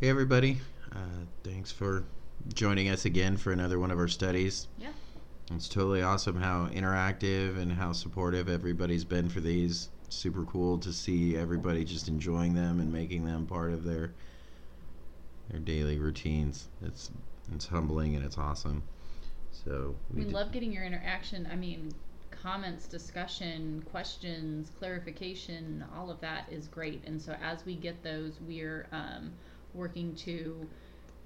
Hey, everybody. Uh, thanks for joining us again for another one of our studies. Yeah. It's totally awesome how interactive and how supportive everybody's been for these. Super cool to see everybody just enjoying them and making them part of their their daily routines. It's it's humbling and it's awesome. So We did- love getting your interaction. I mean, comments, discussion, questions, clarification, all of that is great. And so as we get those, we're um, working to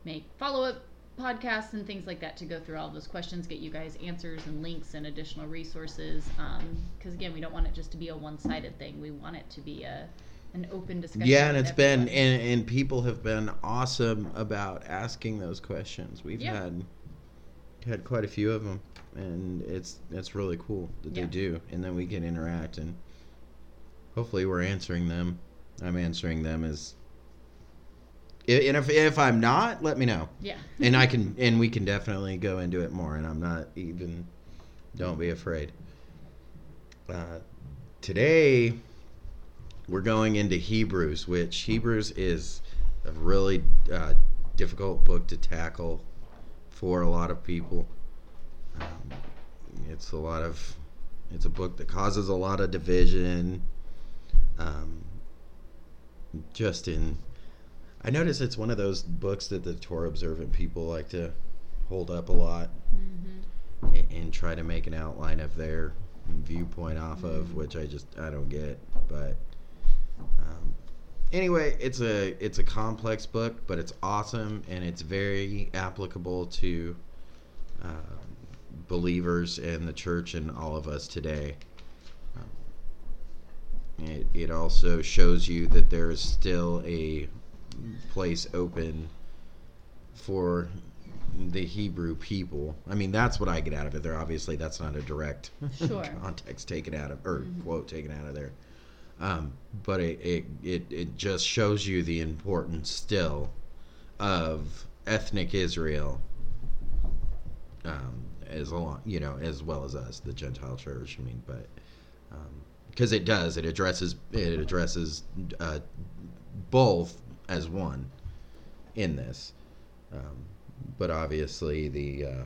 make follow up podcasts and things like that to go through all those questions, get you guys answers and links and additional resources. Um, because again, we don't want it just to be a one sided thing. We want it to be a an open discussion. Yeah, and it's been and, and people have been awesome about asking those questions. We've Yeah. had had quite a few of them, and it's it's really cool that Yeah. they do, and then we can interact and hopefully we're answering them. I'm answering them as. And if if I'm not, let me know, yeah. and I can and we can definitely go into it more. And I'm not even. Don't be afraid. Uh, today we're going into Hebrews, which Hebrews is a really uh, difficult book to tackle for a lot of people. Um, it's a lot of, it's a book that causes a lot of division. Um, just in, I notice it's one of those books that the Torah observant people like to hold up a lot hmm and, and try to make an outline of their viewpoint off of, Mhm. which I just I don't get. But um, anyway, it's a it's a complex book, but it's awesome and it's very applicable to um, believers and the church and all of us today. Um, it, it also shows you that there is still a place open for the Hebrew people. I mean, that's what I get out of it. There, obviously, that's not a direct Sure. context taken out of or Mhm. quote taken out of there. Um, but it, it it it just shows you the importance still of ethnic Israel, um, as long you know as well as us, the Gentile church. I mean, but because it does, it addresses it addresses uh, both as one in this. Um, but obviously, the uh,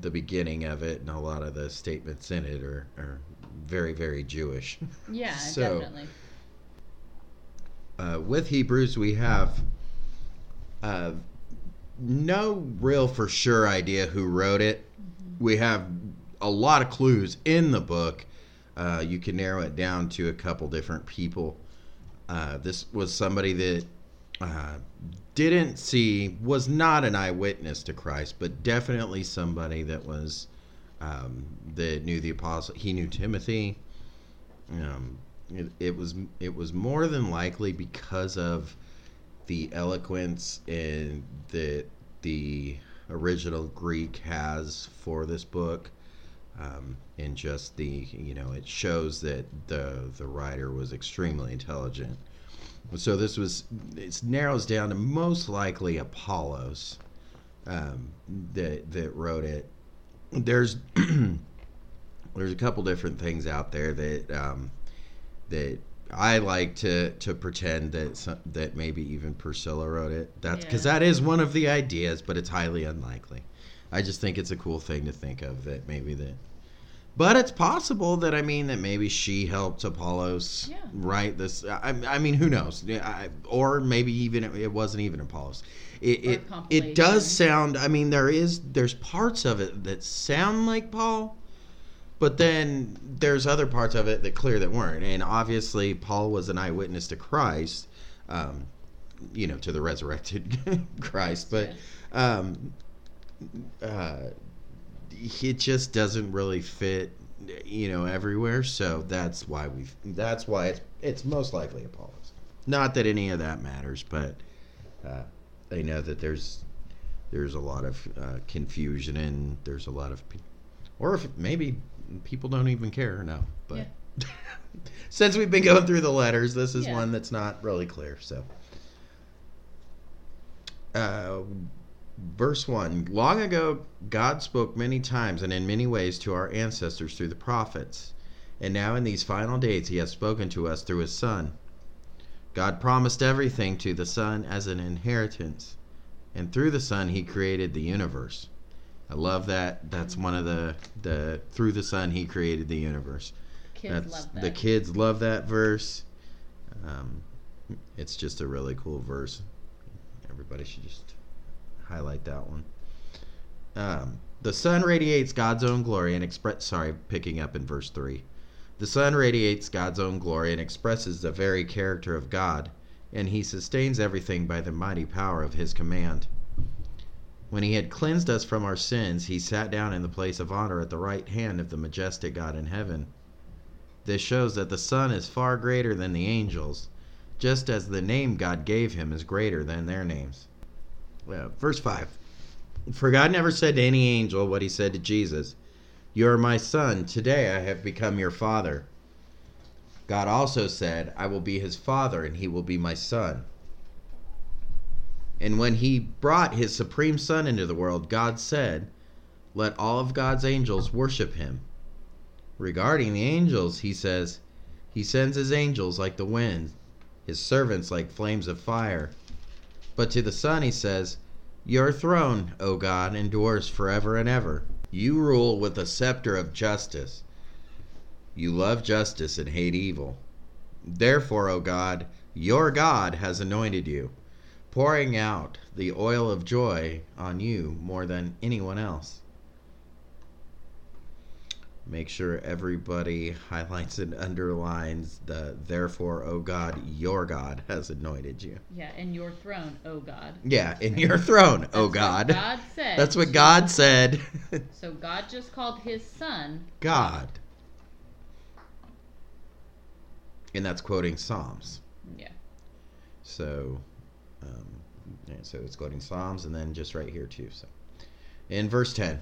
the beginning of it and a lot of the statements in it are, are very, very Jewish. Yeah, So- definitely. Uh, with Hebrews, we have uh, no real for sure idea who wrote it. We have a lot of clues in the book. Uh, you can narrow it down to a couple different people. Uh, this was somebody that uh, didn't see, was not an eyewitness to Christ, but definitely somebody that was um, that knew the apostle. He knew Timothy. Um, it, it was it was more than likely because of the eloquence and that the original Greek has for this book, um, and just the you know it shows that the the writer was extremely intelligent. So this was it narrows down to most likely Apollos um, that that wrote it. There's there's a couple different things out there that um, that I like to to pretend that some, that maybe even Priscilla wrote it. That's because Yeah. that is one of the ideas, but it's highly unlikely. I just think it's a cool thing to think of that maybe that. But it's possible that I mean that maybe she helped Apollos Yeah. write this. I, I mean, who knows? I, or maybe even it, it wasn't even Apollos. It it, it does sound. I mean, there is there's parts of it that sound like Paul, but then there's other parts of it that clear that weren't. And obviously, Paul was an eyewitness to Christ, um, you know, to the resurrected Christ. But um, uh, it just doesn't really fit, you know, everywhere. So that's why we've. That's why it's it's most likely a Apollos. Not that any of that matters, but uh, I know that there's there's a lot of uh, confusion and there's a lot of, pe- or if maybe people don't even care now. But since we've been going through the letters, this is Yeah. one that's not really clear. So. Uh, verse 1 Long ago, God spoke many times and in many ways to our ancestors through the prophets. And now, in these final days, he has spoken to us through his Son. God promised everything to the Son as an inheritance, and through the Son, He created the universe. I love that. That's one of the the through the Son, He created the universe. Kids That's that. the kids love that verse. Um, it's just a really cool verse. Everybody should just highlight that one. Um, the Son radiates God's own glory and express. Sorry, picking up in verse three. The Son radiates God's own glory and expresses the very character of God, and He sustains everything by the mighty power of His command. When He had cleansed us from our sins, He sat down in the place of honor at the right hand of the majestic God in heaven. This shows that the Son is far greater than the angels, just as the name God gave him is greater than their names. Well, verse 5 For God never said to any angel what he said to Jesus You are my Son, today I have become your Father. God also said, I will be his Father, and he will be my Son. And when he brought his supreme Son into the world, God said, Let all of God's angels worship him. Regarding the angels, he says, He sends his angels like the wind, his servants like flames of fire. But to the Son, he says, Your throne, O God, endures forever and ever. You rule with a scepter of justice. You love justice and hate evil. Therefore, O God, your God has anointed you, pouring out the oil of joy on you more than anyone else make sure everybody highlights and underlines the therefore oh god your god has anointed you yeah, and your throne, oh God. yeah in your throne oh That's what god God said. that's what god said So God just called his son god and that's quoting psalms Yeah. so um, yeah, so it's quoting psalms and then just right here too so in verse 10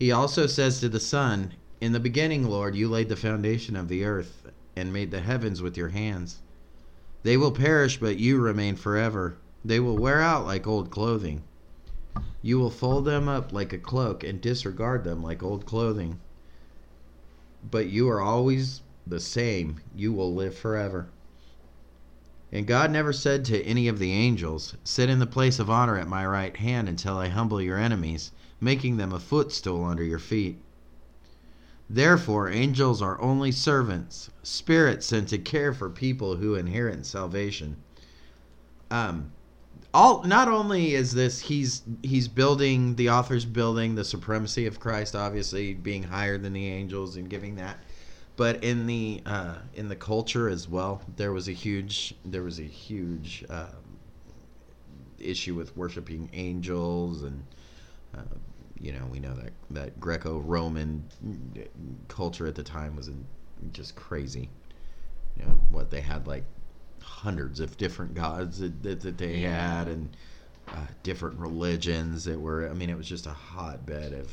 he also says to the Son, In the beginning, Lord, you laid the foundation of the earth and made the heavens with your hands. They will perish, but you remain forever. They will wear out like old clothing. You will fold them up like a cloak and disregard them like old clothing. But you are always the same. You will live forever. And God never said to any of the angels, Sit in the place of honor at my right hand until I humble your enemies making them a footstool under your feet. Therefore, angels are only servants, spirits sent to care for people who inherit salvation. Um, all not only is this he's he's building the author's building the supremacy of Christ, obviously being higher than the angels and giving that, but in the uh, in the culture as well, there was a huge there was a huge um, issue with worshiping angels and. Uh, you know, we know that that Greco-Roman culture at the time was just crazy. You know, what they had like hundreds of different gods that, that, that they Yeah. had, and uh, different religions that were. I mean, it was just a hotbed of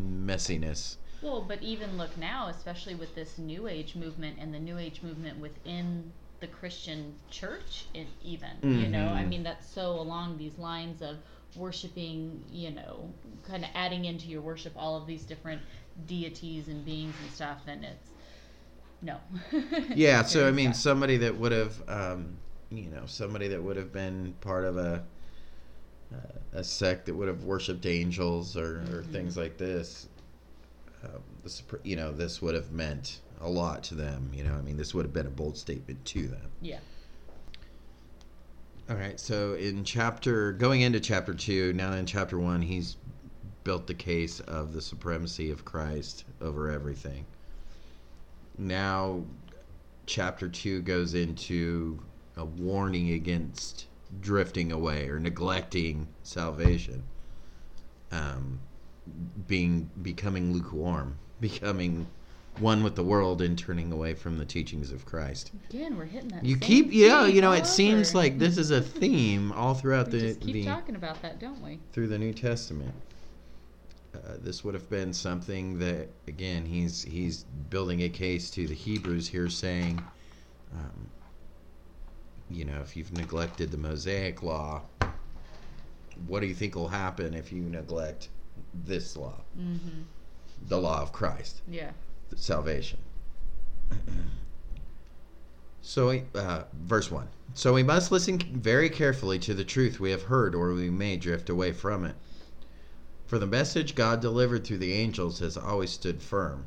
messiness. Well, but even look now, especially with this New Age movement and the New Age movement within the Christian church, even you know, I Mhm. mean, that's so along these lines of worshiping, you know, kind of adding into your worship all of these different deities and beings and stuff, and it's no. Yeah, so I mean, somebody that would have, um, you know, somebody that would have been part of a uh, a sect that would have worshipped angels or, or Mhm. things like this. Um, this, you know, this would have meant a lot to them. You know, I mean, this would have been a bold statement to them. yeah. All right, so in chapter going into chapter two, now in chapter one, he's built the case of the supremacy of Christ over everything. Now, chapter two goes into a warning against drifting away or neglecting salvation, um, being becoming lukewarm, becoming one with the world, and turning away from the teachings of Christ. Again, we're hitting that. You keep, yeah, you know, it seems like this is a theme all throughout we the just keep the talking about that, don't we? through the New Testament. Uh, this would have been something that, again, he's he's building a case to the Hebrews here, saying, um, you know, if you've neglected the Mosaic law, what do you think will happen if you neglect this law, Mm-hmm. the law of Christ? Yeah. Salvation. So, uh, verse 1. So we must listen very carefully to the truth we have heard, or we may drift away from it. For the message God delivered through the angels has always stood firm.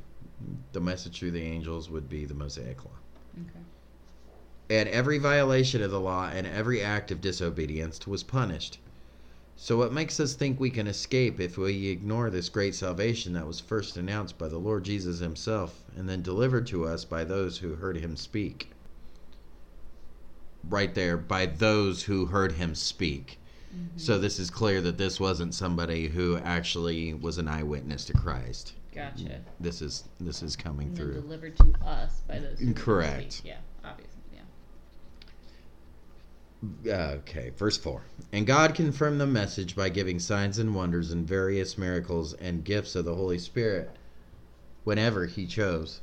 The message through the angels would be the Mosaic Law. Okay. And every violation of the law and every act of disobedience was punished. So, what makes us think we can escape if we ignore this great salvation that was first announced by the Lord Jesus Himself and then delivered to us by those who heard Him speak? Right there, by those who heard Him speak. Mm-hmm. So, this is clear that this wasn't somebody who actually was an eyewitness to Christ. Gotcha. This is this is coming And through. delivered to us by those. who Correct. speak. Yeah, obviously. Okay, verse 4. And God confirmed the message by giving signs and wonders and various miracles and gifts of the Holy Spirit whenever He chose.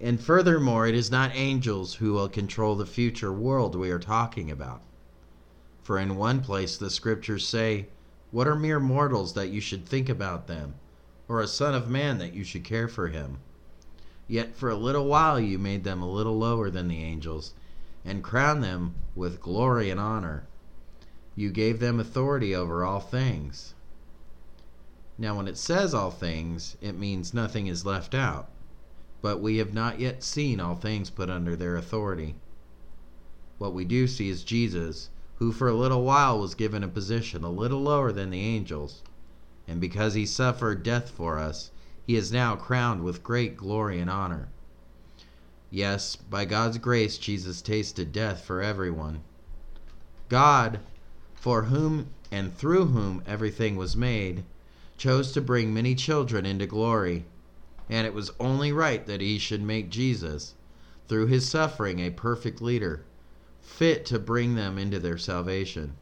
And furthermore, it is not angels who will control the future world we are talking about. For in one place the scriptures say, What are mere mortals that you should think about them, or a son of man that you should care for him? Yet for a little while you made them a little lower than the angels and crown them with glory and honor. You gave them authority over all things. Now, when it says all things, it means nothing is left out. But we have not yet seen all things put under their authority. What we do see is Jesus, who for a little while was given a position a little lower than the angels. And because he suffered death for us, he is now crowned with great glory and honor. Yes, by God's grace, Jesus tasted death for everyone. God, for whom and through whom everything was made, chose to bring many children into glory, and it was only right that he should make Jesus, through his suffering, a perfect leader, fit to bring them into their salvation.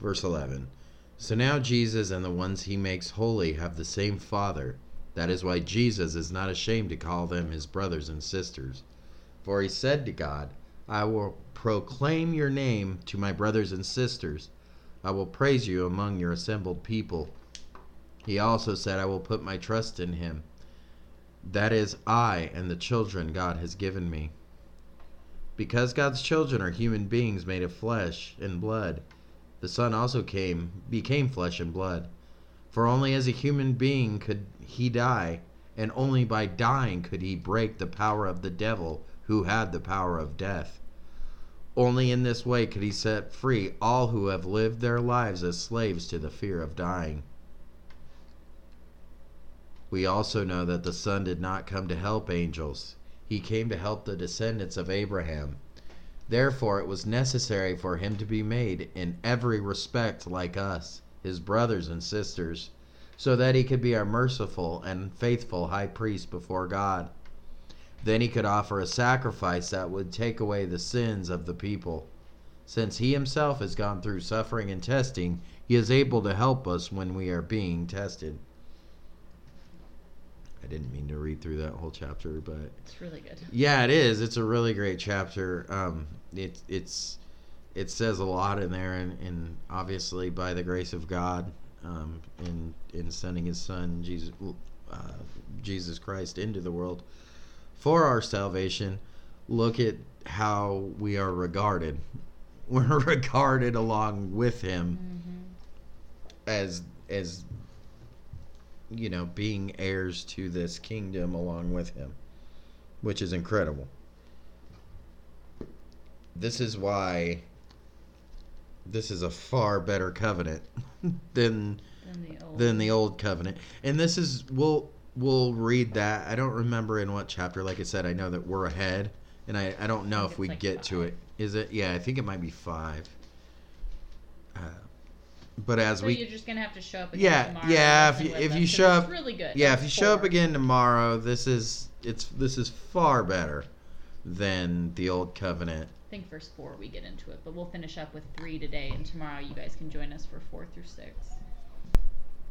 Verse 11 So now Jesus and the ones he makes holy have the same Father. That is why Jesus is not ashamed to call them his brothers and sisters. For he said to God, I will proclaim your name to my brothers and sisters. I will praise you among your assembled people. He also said, I will put my trust in him. That is, I and the children God has given me. Because God's children are human beings made of flesh and blood, the Son also came, became flesh and blood. For only as a human being could he die, and only by dying could he break the power of the devil who had the power of death. Only in this way could he set free all who have lived their lives as slaves to the fear of dying. We also know that the Son did not come to help angels, he came to help the descendants of Abraham. Therefore, it was necessary for him to be made in every respect like us, his brothers and sisters, so that he could be our merciful and faithful high priest before God. Then he could offer a sacrifice that would take away the sins of the people. Since he himself has gone through suffering and testing, he is able to help us when we are being tested. I didn't mean to read through that whole chapter, but It's really good. yeah, it is. It's a really great chapter. Um, it, it's it says a lot in there, and, and obviously by the grace of God, um, in in sending His Son Jesus uh, Jesus Christ into the world for our salvation. Look at how we are regarded. We're regarded along with Him Mm-hmm. as as you know being heirs to this kingdom along with him which is incredible this is why this is a far better covenant than Than the old. than the old covenant and this is we'll we'll read that i don't remember in what chapter like i said i know that we're ahead and i, I don't know think if we like get to it is it yeah i think it might be five uh, but as so we you're just gonna have to show up again Yeah, tomorrow. yeah, if you- if you show up- really good. Yeah, if you show up again tomorrow, this is it's this is far better than the old covenant. I think verse four we get into it, but we'll finish up with three today, and tomorrow you guys can join us for four through six.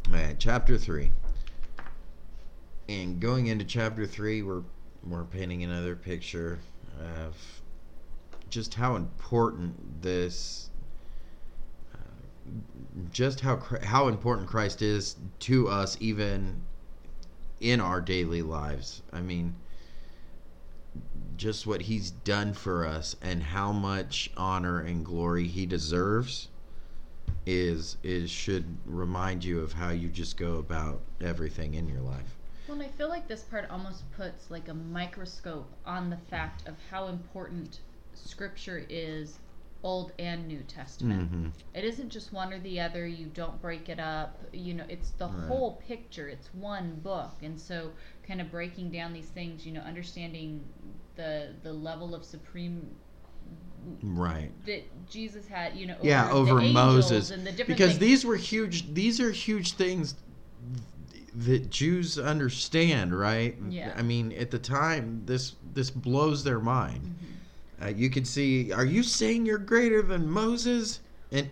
All right, chapter three. And going into chapter three, we're we're painting another picture of just how important this, uh, just how how important Christ is to us, even in our daily lives. I mean, just what he's done for us and how much honor and glory he deserves is is should remind you of how you just go about everything in your life. Well, and I feel like this part almost puts like a microscope on the fact of how important scripture is Old and New Testament. Mhm. It isn't just one or the other. You don't break it up. You know, it's the Right. whole picture. It's one book. And so kind of breaking down these things, you know, understanding the the level of supreme Right. that Jesus had, you know, yeah, over Moses and the different because things. these were huge these are huge things that Jews understand, right? Yeah. I mean, at the time this this blows their mind. Mm-hmm. Uh, you can see, are you saying you're greater than Moses and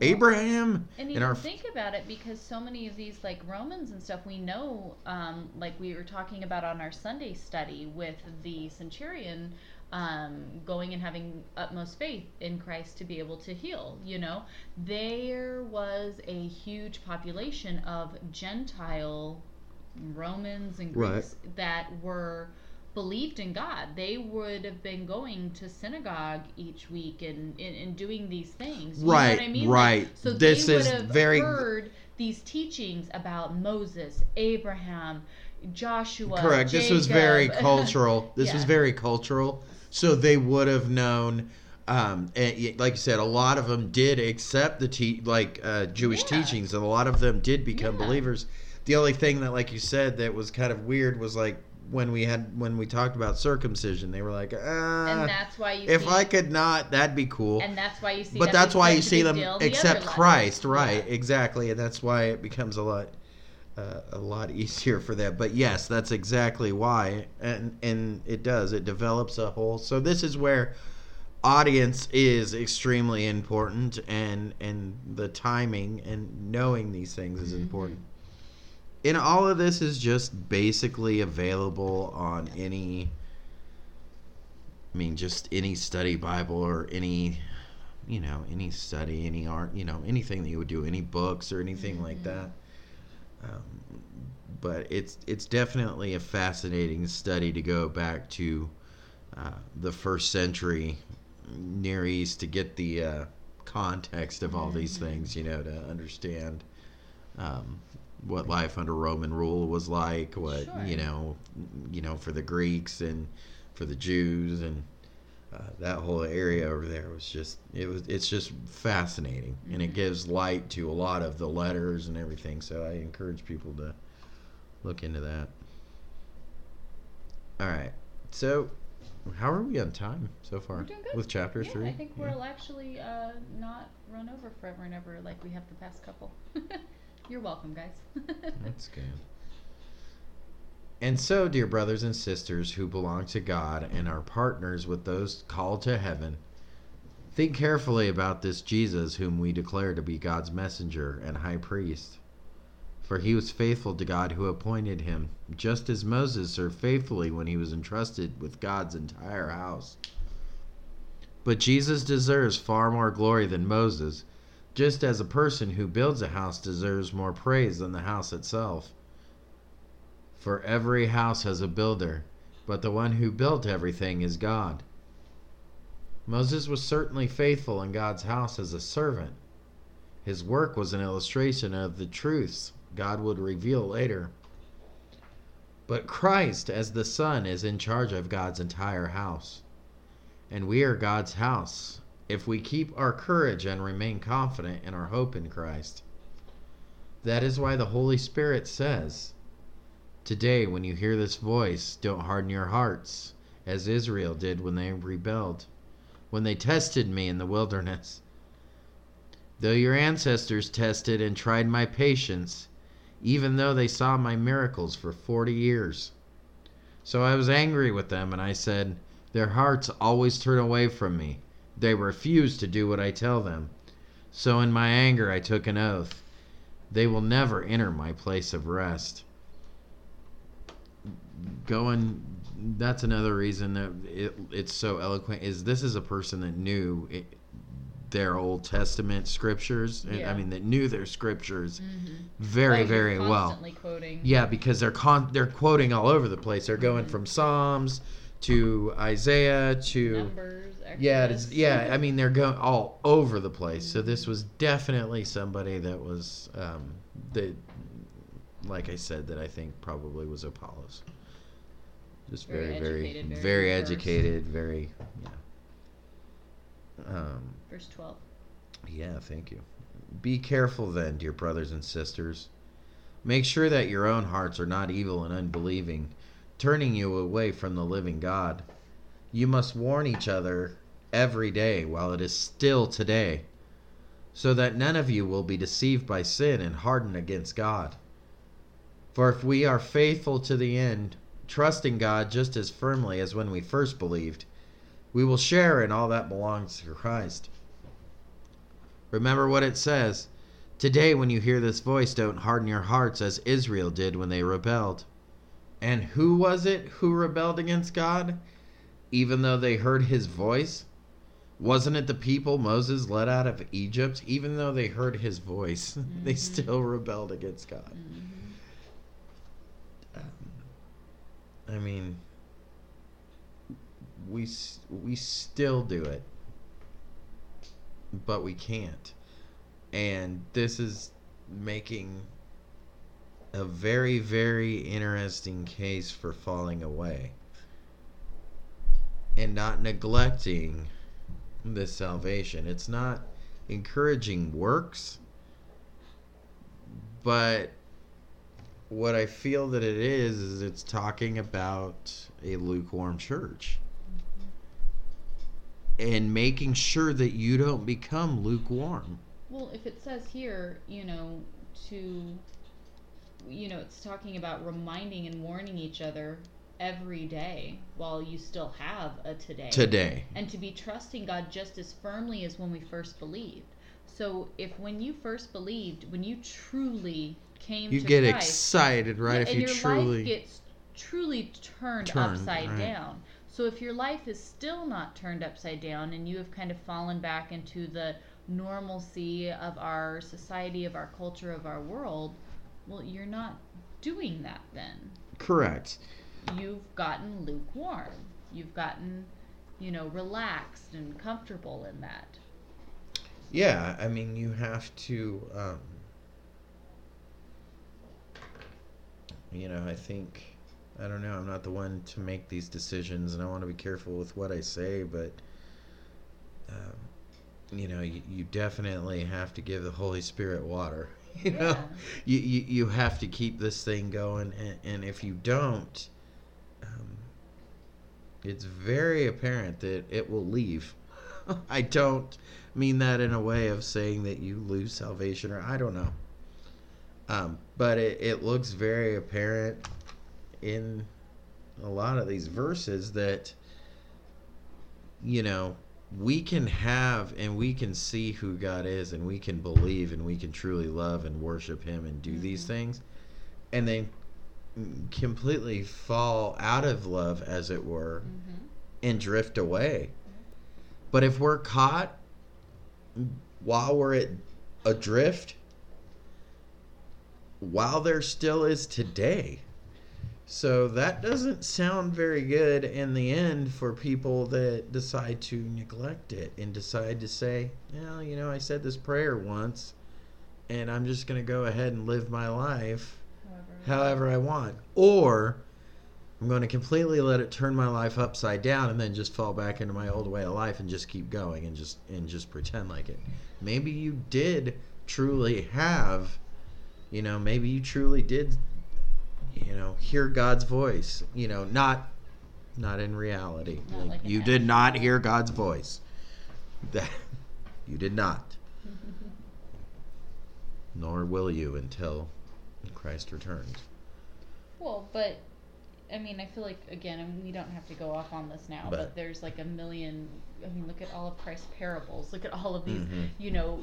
Abraham And even our think about it because so many of these like Romans and stuff we know, um, like we were talking about on our Sunday study with the centurion um, going and having utmost faith in Christ to be able to heal. You know, there was a huge population of Gentile Romans and Right. Greeks that were believed in God. They would have been going to synagogue each week and, and, and doing these things. You know Right, what I mean? right. Like, so This they would is have very- heard these teachings about Moses, Abraham, Joshua. Correct. This was very cultural. This was very cultural. So they would have known. Um, and like you said, a lot of them did accept the te- like uh, Jewish Yeah. teachings, and a lot of them did become Yeah. believers. The only thing that, like you said, that was kind of weird was like when we had when we talked about circumcision, they were like, ah, and that's why you if see, I could not, that'd be cool. and that's why you see but that's why you see them accept. Christ, right? Yeah. Exactly, and that's why it becomes a lot, uh, a lot easier for that. But yes, that's exactly why, and and it does. It develops a whole. So this is where audience is extremely important, and and the timing and knowing these things is Mhm. important. And all of this is just basically available on any. I mean, just any study Bible or any you know any study any art you know anything that you would do any books or anything like Mhm. that um, but it's it's definitely a fascinating study to go back to uh, the first century near east to get the uh, context of all these Mhm. things you know to understand um, what life under roman rule was like what Sure. you know you know for the greeks and for the jews and uh, that whole area over there was just it was it's just fascinating and it Mhm. gives light to a lot of the letters and everything so i encourage people to look into that all right so how are we on time so far We're doing good. with chapter yeah, three I think Yeah. we'll actually uh, not run over forever and ever like we have the past couple. You're welcome, guys. That's good. And so, dear brothers and sisters who belong to God and are partners with those called to heaven, think carefully about this Jesus whom we declare to be God's messenger and high priest. For he was faithful to God who appointed him, just as Moses served faithfully when he was entrusted with God's entire house. But Jesus deserves far more glory than Moses, just as a person who builds a house deserves more praise than the house itself. For every house has a builder, but the one who built everything is God. Moses was certainly faithful in God's house as a servant. His work was an illustration of the truths God would reveal later. But Christ, as the Son, is in charge of God's entire house. And we are God's house if we keep our courage and remain confident in our hope in Christ. That is why the Holy Spirit says, Today, when you hear this voice, don't harden your hearts, as Israel did when they rebelled, when they tested me in the wilderness. Though your ancestors tested and tried my patience, even though they saw my miracles for forty years. So I was angry with them, and I said, Their hearts always turn away from me. They refuse to do what I tell them. So in my anger I took an oath. They will never enter my place of rest. Going, that's another reason that it, it's so eloquent. Is this is a person that knew it, their Old Testament scriptures. and- I mean, that knew their scriptures mm-hmm. very, very well. Constantly quoting. Yeah, because they're con- they're quoting all over the place. They're going Mhm. from Psalms to Isaiah to Numbers. yeah, yeah. I mean, they're going all over the place. So this was definitely somebody that was um, that, like I said, that I think probably was Apollos. Just Very very, very, educated, very very educated, very. Yeah. Um, Verse 12. yeah, thank you. Be careful then, dear brothers and sisters. Make sure that your own hearts are not evil and unbelieving, turning you away from the living God. You must warn each other every day while it is still today, so that none of you will be deceived by sin and hardened against God. For if we are faithful to the end, trusting God just as firmly as when we first believed, we will share in all that belongs to Christ. Remember what it says Today, when you hear this voice, don't harden your hearts as Israel did when they rebelled. And who was it who rebelled against God? Even though they heard his voice? Wasn't it the people Moses led out of Egypt? Even though they heard his voice, they Mhm. still rebelled against God. Mhm. I mean, we we still do it, but we can't, and this is making a very very interesting case for falling away and not neglecting the salvation. It's not encouraging works, but what I feel that it is is it's talking about a lukewarm church and making sure that you don't become lukewarm. Well, if it says here, you know, to, you know, it's talking about reminding and warning each other every day while you still have a today. Today. And to be trusting God just as firmly as when we first believed. So if when you first believed, when you truly came You to get Christ, excited, right? yeah, if and you your truly life gets truly turned, Turned, upside right. down. So if your life is still not turned upside down and you have kind of fallen back into the normalcy of our society, of our culture, of our world, well, you're not doing that then. correct. You've gotten lukewarm. You've gotten, you know, relaxed and comfortable in that. Yeah, I mean, you have to, um, you know, I think, I don't know, I'm not the one to make these decisions, and I want to be careful with what I say, but, um, you know, you, you definitely have to give the Holy Spirit water. You know, Yeah. you, you, you have to keep this thing going, and, and if you don't, um, it's very apparent that it will leave. I don't mean that in a way of saying that you lose salvation, or I don't know. Um, but it, it looks very apparent in a lot of these verses that, you know, we can have and we can see who God is and we can believe and we can truly love and worship Him and do these Mhm. things and then completely fall out of love, as it were, Mm-hmm. and drift away. But if we're caught while we're at adrift, while there still is today. So that doesn't sound very good in the end for people that decide to neglect it and decide to say, well, you know, I said this prayer once and I'm just going to go ahead and live my life however I want. Or I'm going to completely let it turn my life upside down and then just fall back into my old way of life and just keep going and just and just pretend like it. Maybe you did truly have you know, maybe you truly did you know, hear God's voice, you know, not not in reality. Not Like, like you did not hear God's voice. That you did not. Nor will you until Christ returns. Well, but I mean, I feel like again, I mean, we don't have to go off on this now, but, But- there's like a million. I mean, look at all of Christ's parables. Look at all of these. Mhm. You know,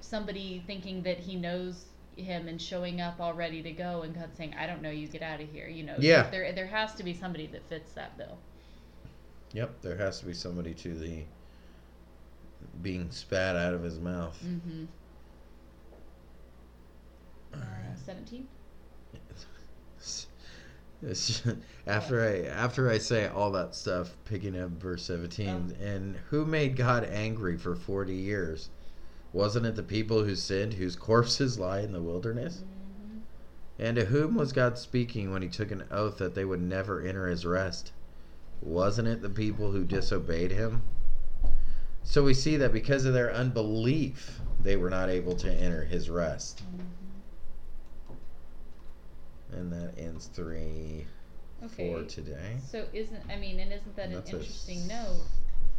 somebody thinking that he knows him and showing up all ready to go, and God saying, "I don't know you. Get out of here." You know. Yeah. There, there has to be somebody that fits that bill. Yep, there has to be somebody to the being spat out of his mouth. Mm-hmm. All right. Seventeen. After I after I say all that stuff, picking up verse seventeen, and who made God angry for forty years? Wasn't it the people who sinned, whose corpses lie in the wilderness? And to whom was God speaking when he took an oath that they would never enter his rest? Wasn't it the people who disobeyed him? So we see that because of their unbelief, they were not able to enter his rest. And that ends three Okay. for today. So isn't I mean, and isn't that an interesting note?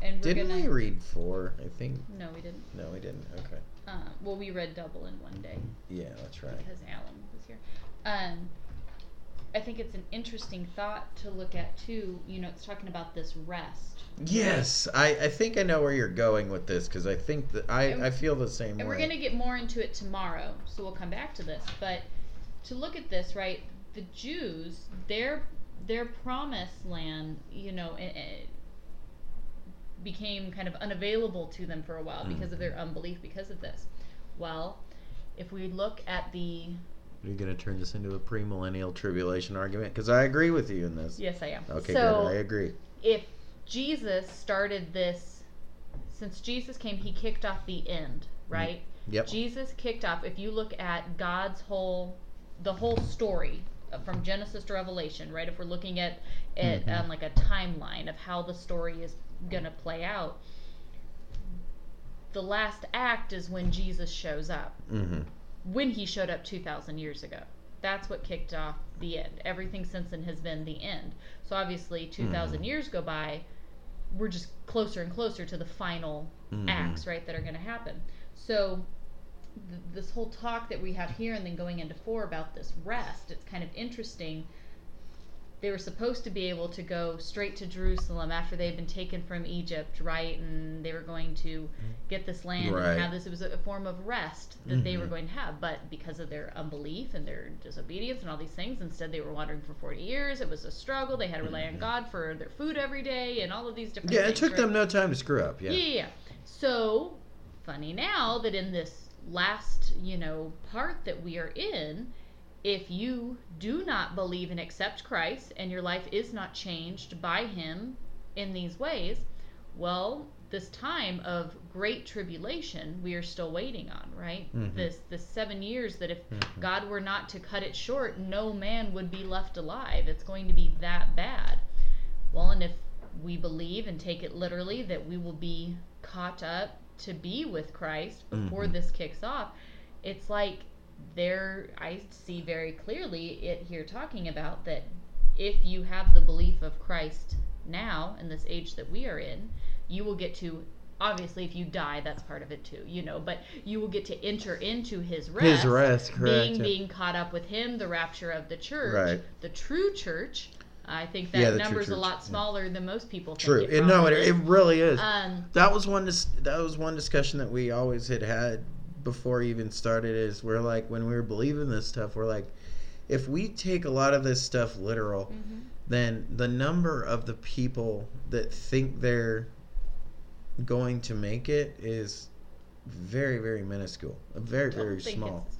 And we're Didn't gonna we read four? I think no, we didn't. no, we didn't. Okay, Uh, well, we read double in one day yeah, that's right. because Alan was here. Um, I think it's an interesting thought to look at too. You know, it's talking about this rest. Yes, I, I think I know where you're going with this because I think that I, And- I feel the same And way. we're going to get more into it tomorrow, so we'll come back to this. But to look at this, right? The Jews, their their promised land, you know, became kind of unavailable to them for a while because of mm-hmm. their unbelief because of this. Well, if we look at the Are you going to turn this into a premillennial tribulation argument? Because I agree with you in this. yes, I am. Okay, so good. I agree. if Jesus started this, since Jesus came, he kicked off the end, mm-hmm. right? Yep. Jesus kicked off. If you look at God's whole, the whole story from Genesis to Revelation, right? If we're looking at it Mhm. on like a timeline of how the story is gonna play out, the last act is when Jesus shows up. Mm-hmm. When he showed up two thousand years ago, that's what kicked off the end. Everything since then has been the end. So obviously, 2,000 Mhm. years go by. We're just closer and closer to the final Mhm. acts, right, that are going to happen. So, th- this whole talk that we have here and then going into four about this rest, it's kind of interesting. They were supposed to be able to go straight to Jerusalem after they had been taken from Egypt, right? And they were going to get this land Right. and have this. It was a form of rest that they were Mhm. going to have. But because of their unbelief and their disobedience and all these things, instead they were wandering for 40 years. It was a struggle. They had to rely on Mhm. God for their food every day and all of these different Yeah, it took right? them no time to screw up. Yeah. yeah, yeah. So funny now that in this last, you know, part that we are in, if you do not believe and accept Christ and your life is not changed by him in these ways, well, this time of great tribulation we are still waiting on, right? Mhm. This this 7 years that if Mhm. God were not to cut it short, no man would be left alive. It's going to be that bad. Well, and if we believe and take it literally that we will be caught up to be with Christ before Mhm. this kicks off, it's like there I see very clearly it here talking about that if you have the belief of Christ now in this age that we are in, you will get to obviously if you die that's part of it too, you know, but you will get to enter into his rest. His rest, correct. Being being caught up with him, the rapture of the church, Right. the true church. I think that Yeah, true number's a lot yeah. smaller than most people think. True. It It, no, it, it really is. Um, that was one. Dis- that was one discussion that we always had had before even started. Is we're like when we were believing this stuff, we're like, if we take a lot of this stuff literal, mhm. then the number of the people that think they're going to make it is very, very minuscule. Very, very small. It's.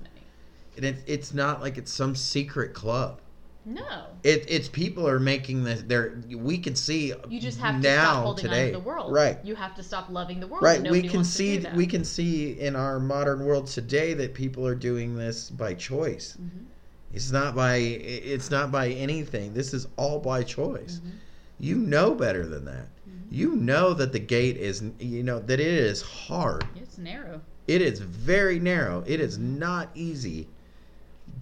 And it, it's not like it's some secret club. No. It, it's people are making this. They're we can see You just have to now stop holding today. on to the world. Right. You have to stop loving the world. Right. We can see we can see in our modern world today that people are doing this by choice. Mhm. It's not by it's not by anything. This is all by choice. Mhm. You know better than that. Mhm. You know that the gate is you know that it is hard. It's narrow. It is very narrow. It is not easy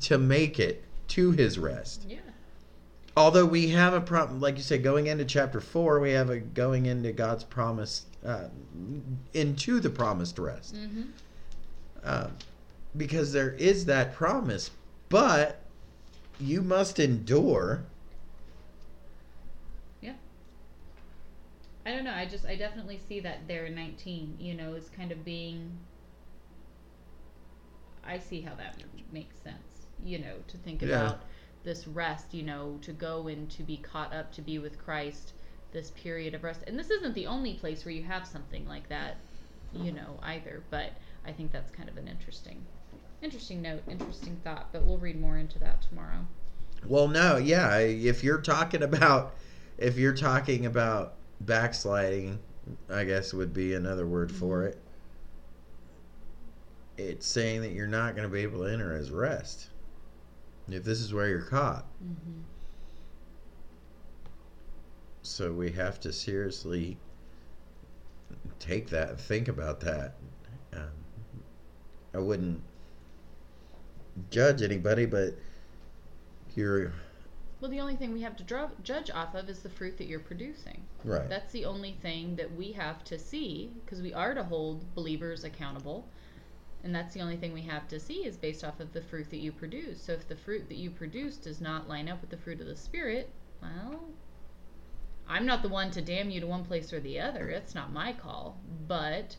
to make it to his rest. Yeah. Although we have a problem, like you said, going into chapter four, we have a going into God's promise, uh, into the promised rest, Mm-hmm. um, because there is that promise, but you must endure. Yeah. I don't know. I just I definitely see that there in 19. You know, is kind of being. I see how that makes sense. You know, to think Yeah. about this rest. You know, to go and to be caught up to be with Christ. This period of rest, and this isn't the only place where you have something like that. You know, either. But I think that's kind of an interesting, interesting note, interesting thought. But we'll read more into that tomorrow. Well, no, yeah. If you're talking about, if you're talking about backsliding, I guess would be another word for Mhm. it. It's saying that you're not going to be able to enter as rest if this is where you're caught. Mm-hmm. So we have to seriously take that and think about that. Um, I wouldn't judge anybody, but you're Well, the only thing we have to draw, judge off of is the fruit that you're producing. right. That's the only thing that we have to see because we are to hold believers accountable. And that's the only thing we have to see is based off of the fruit that you produce. So if the fruit that you produce does not line up with the fruit of the Spirit, well, I'm not the one to damn you to one place or the other. It's not my call. But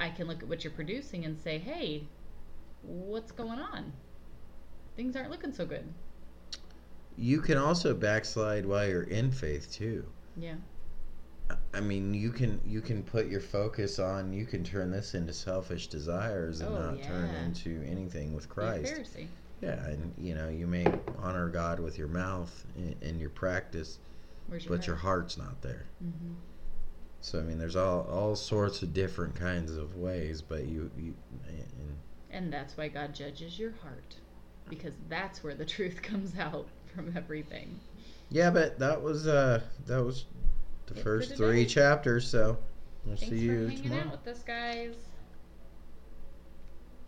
I can look at what you're producing and say, hey, what's going on? Things aren't looking so good. You can also backslide while you're in faith too. Yeah. I mean, you can you can put your focus on you can turn this into selfish desires and Oh, not turn into anything with Christ. Yeah, and you know you may honor God with your mouth and, and your practice, your but your heart's not there. Mm-hmm. So I mean, there's all all sorts of different kinds of ways, but you you and And that's why God judges your heart. Because that's where the truth comes out from everything. yeah, but that was uh that was the first three chapters. So we'll Thanks see you tomorrow.